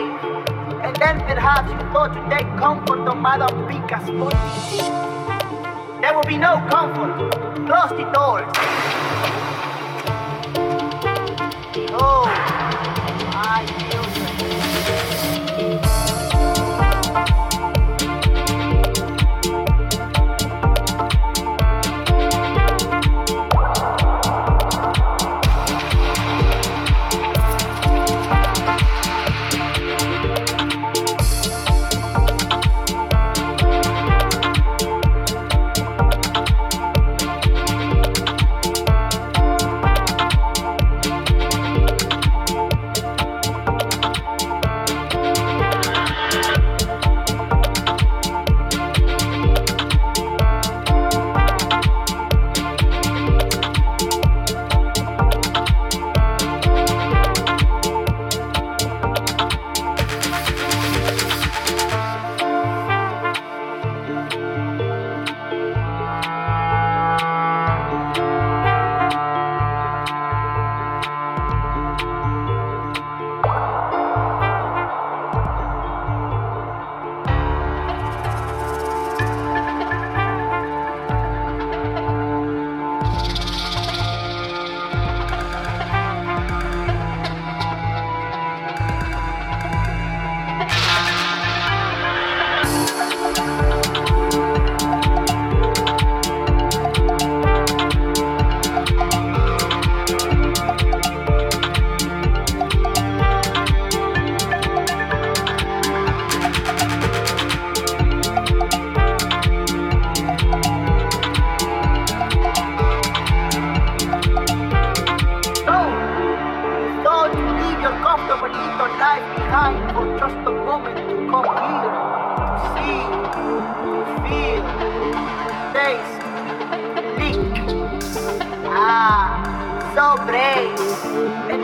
And then perhaps you thought to take comfort on Madame Pica's body. There will be no comfort. Close the doors.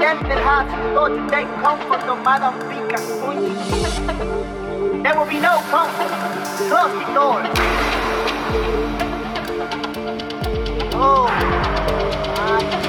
And then perhaps you thought to take comfort on Madame Pica's pointy. There will be no comfort. Close the door. Oh, my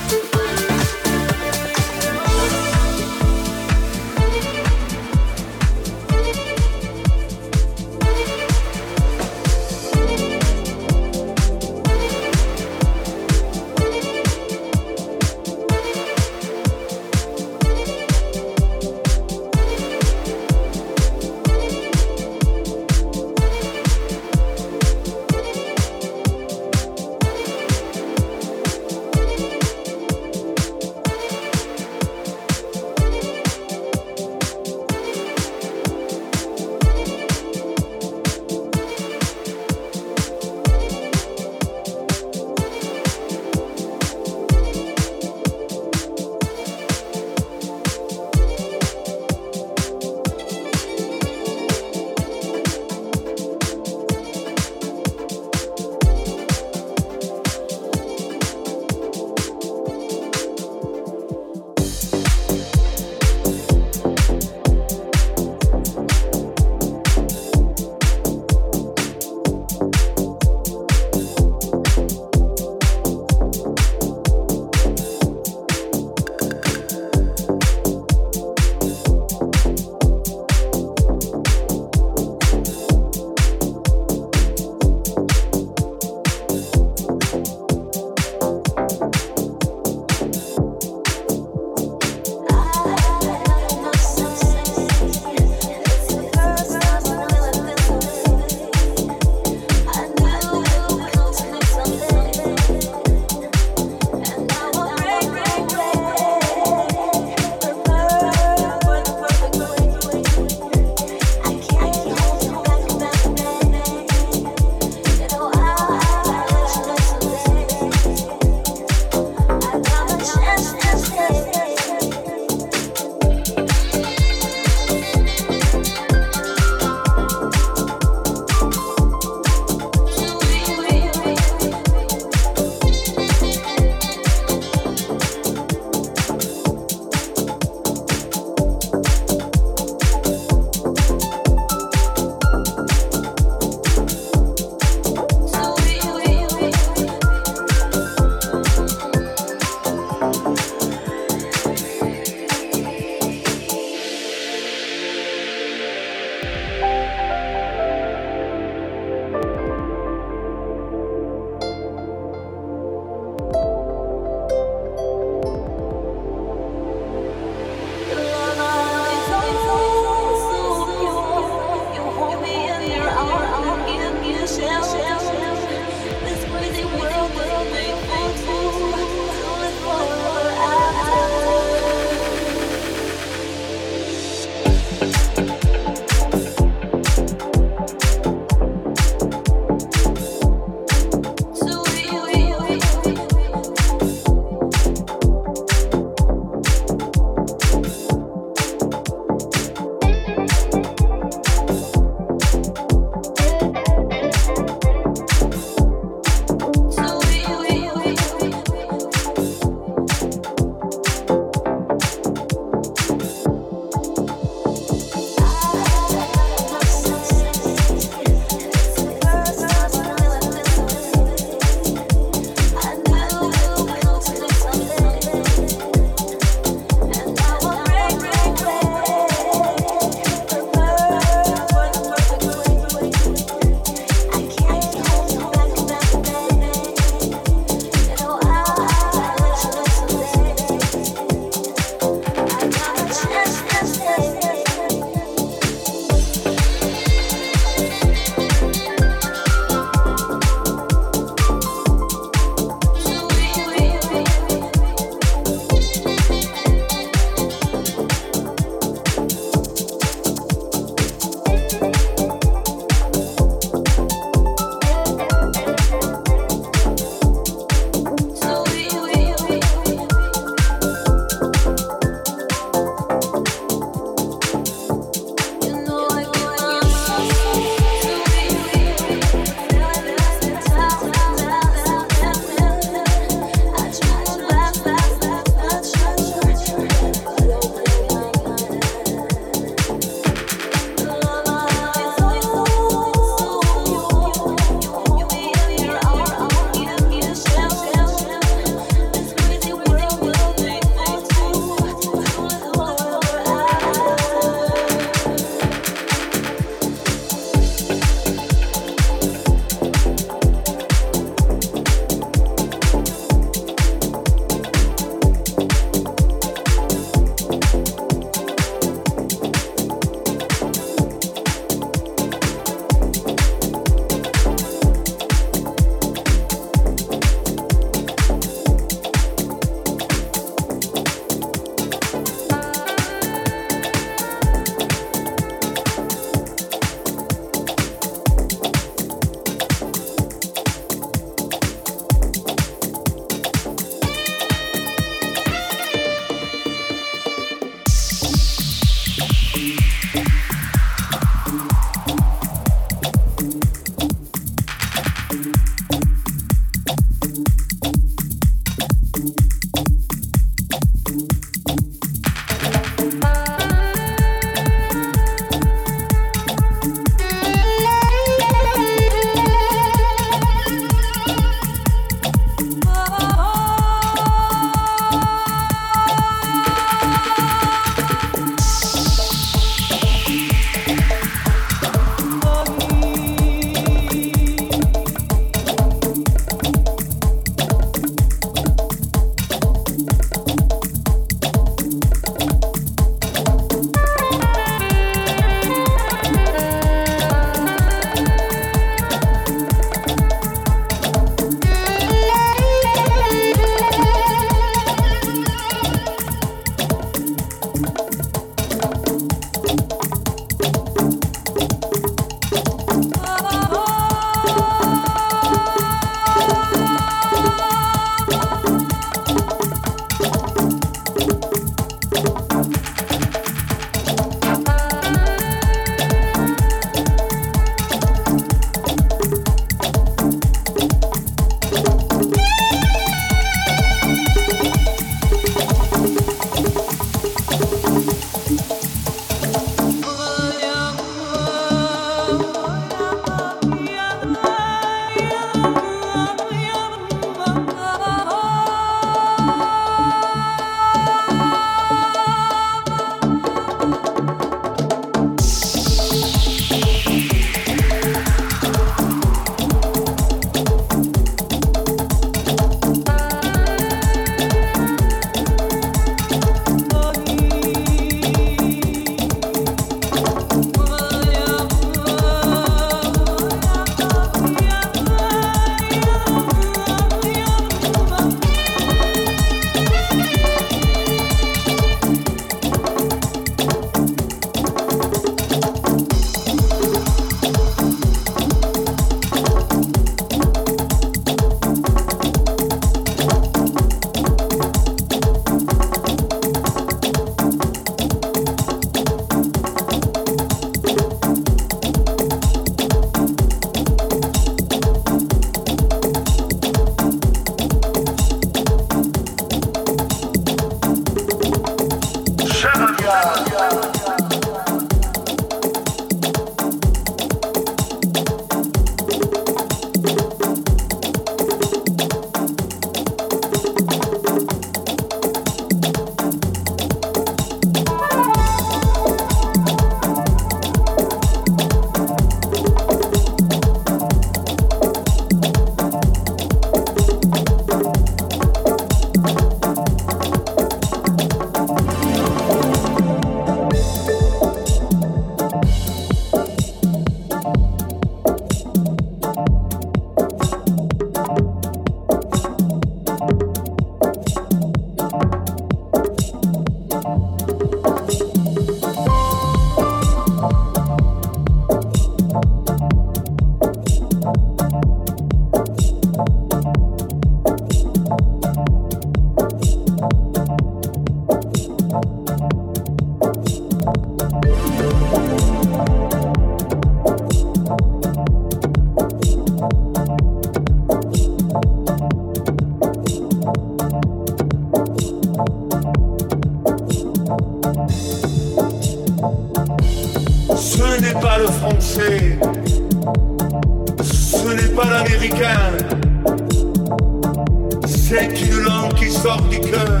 c'est une langue qui sort du cœur,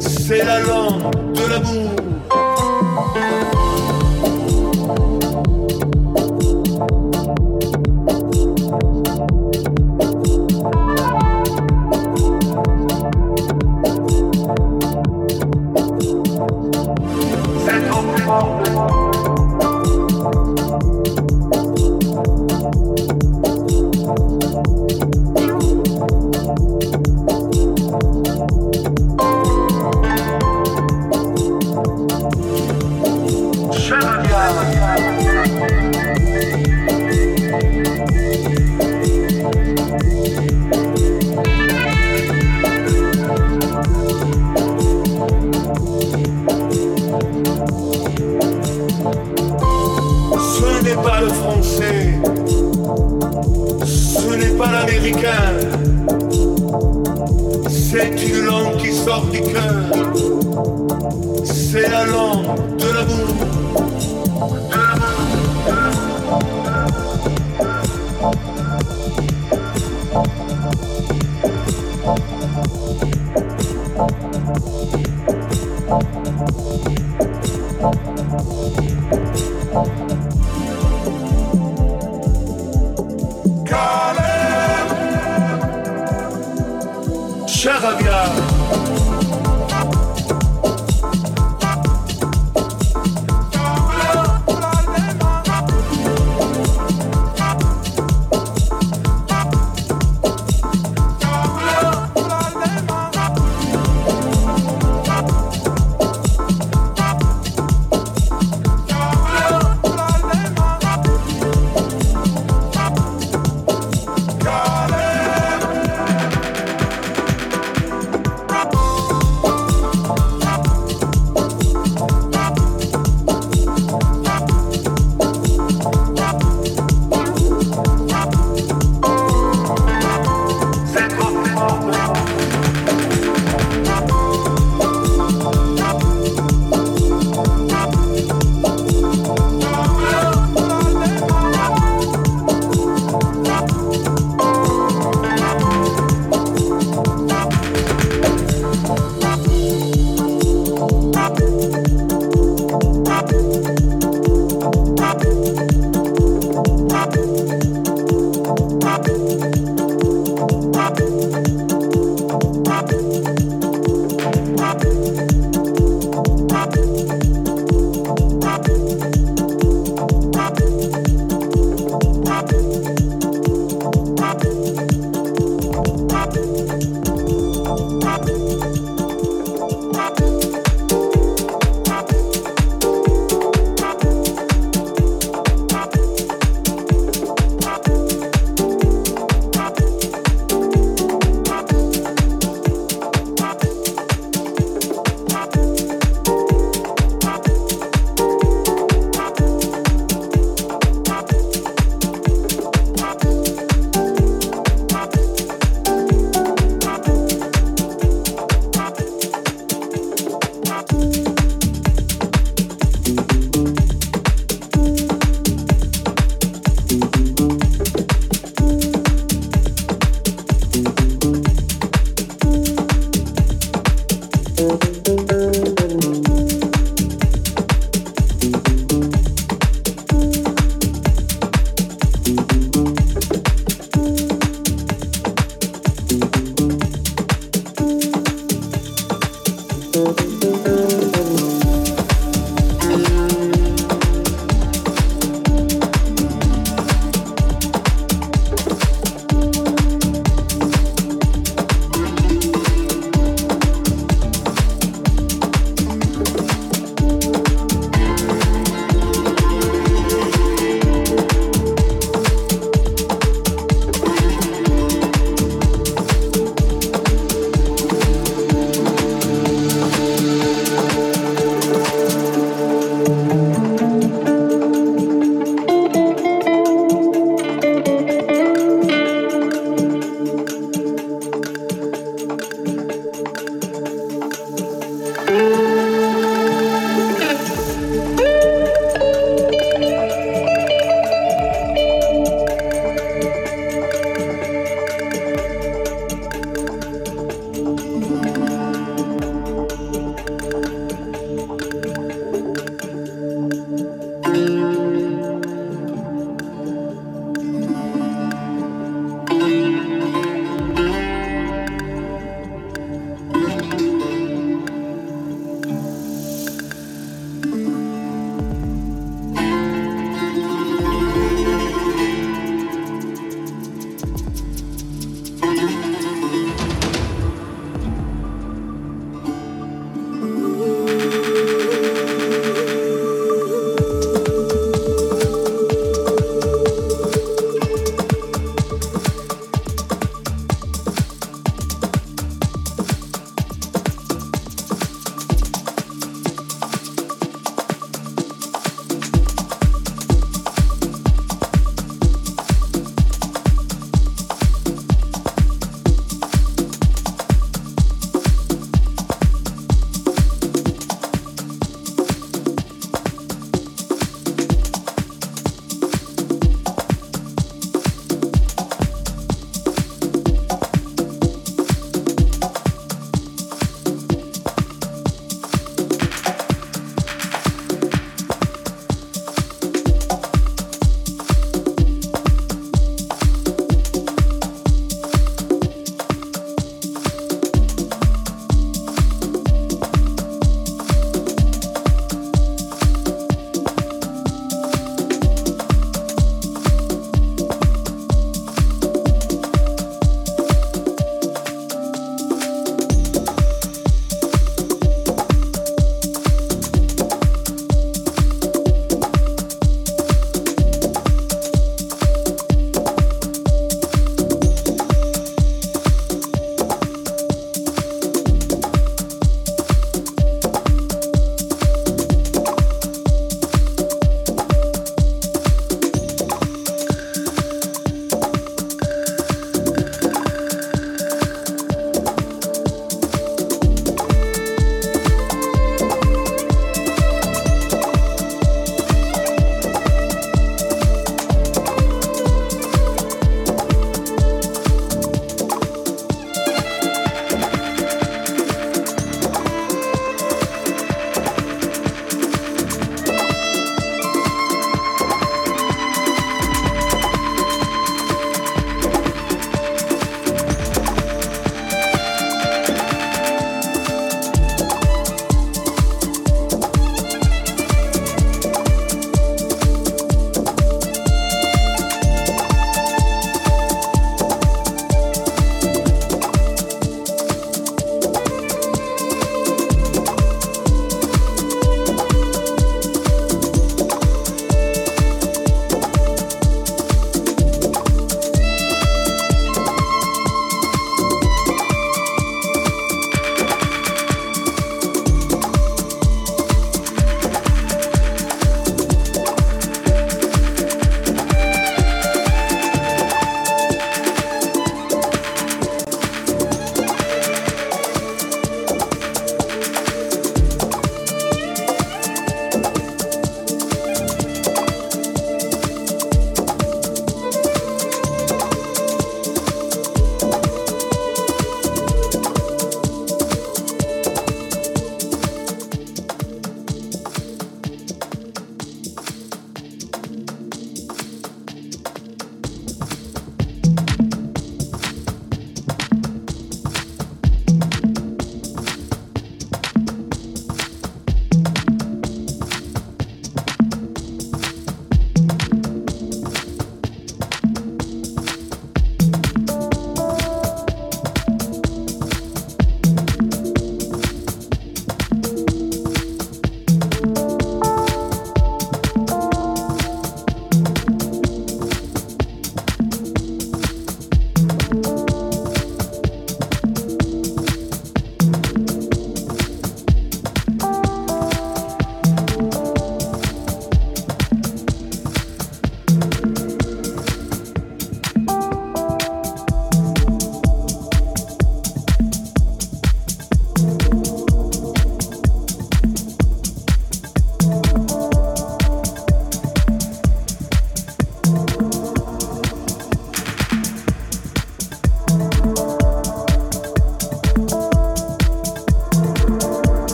c'est la langue de l'amour.